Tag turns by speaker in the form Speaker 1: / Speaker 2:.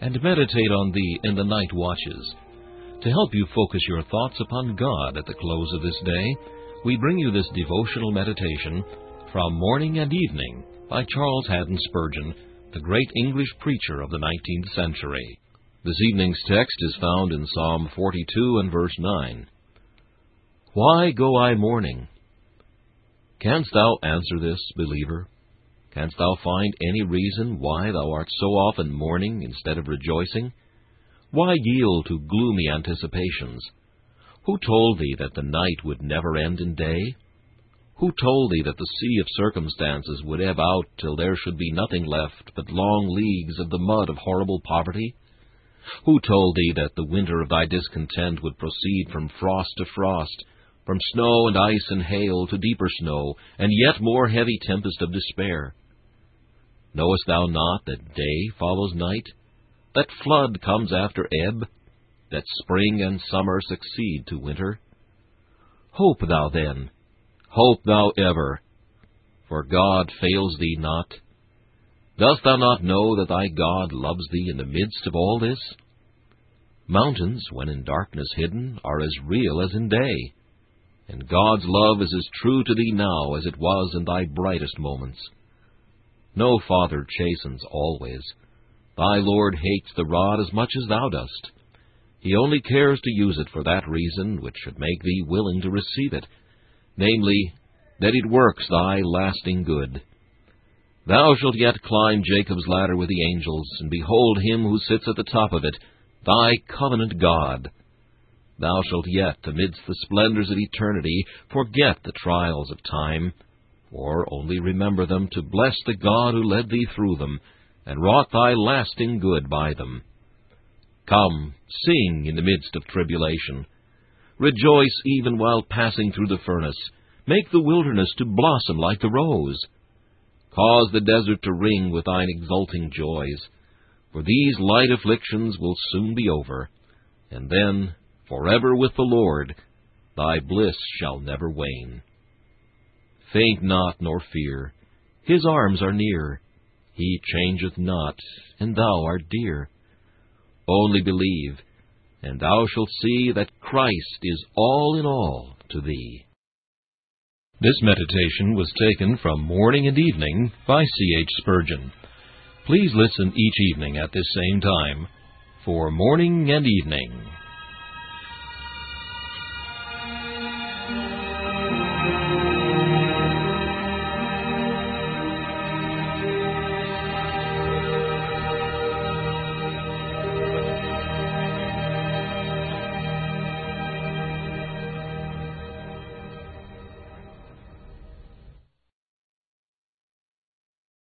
Speaker 1: and meditate on thee in the night watches. To help you focus your thoughts upon God at the close of this day, we bring you this devotional meditation from Morning and Evening by Charles Haddon Spurgeon, the great English preacher of the 19th century. This evening's text is found in Psalm 42 and verse 9. Why go I mourning? Canst thou answer this, believer? Canst thou find any reason why thou art so often mourning instead of rejoicing? Why yield to gloomy anticipations? Who told thee that the night would never end in day? Who told thee that the sea of circumstances would ebb out till there should be nothing left but long leagues of the mud of horrible poverty? Who told thee that the winter of thy discontent would proceed from frost to frost, from snow and ice and hail to deeper snow, and yet more heavy tempest of despair? Knowest thou not that day follows night, that flood comes after ebb, that spring and summer succeed to winter? Hope thou then, hope thou ever, for God fails thee not. Dost thou not know that thy God loves thee in the midst of all this? Mountains, when in darkness hidden, are as real as in day, and God's love is as true to thee now as it was in thy brightest moments. No father chastens always. Thy Lord hates the rod as much as thou dost. He only cares to use it for that reason which should make thee willing to receive it, namely, that it works thy lasting good. Thou shalt yet climb Jacob's ladder with the angels, and behold him who sits at the top of it, thy covenant God. Thou shalt yet, amidst the splendors of eternity, forget the trials of time, or only remember them to bless the God who led thee through them, and wrought thy lasting good by them. Come, sing in the midst of tribulation. Rejoice even while passing through the furnace. Make the wilderness to blossom like the rose. Cause the desert to ring with thine exulting joys. For these light afflictions will soon be over, and then, forever with the Lord, thy bliss shall never wane. Faint not nor fear, his arms are near. He changeth not, and thou art dear. Only believe, and thou shalt see that Christ is all in all to thee. This meditation was taken from Morning and Evening by C. H. Spurgeon. Please listen each evening at this same time for Morning and Evening.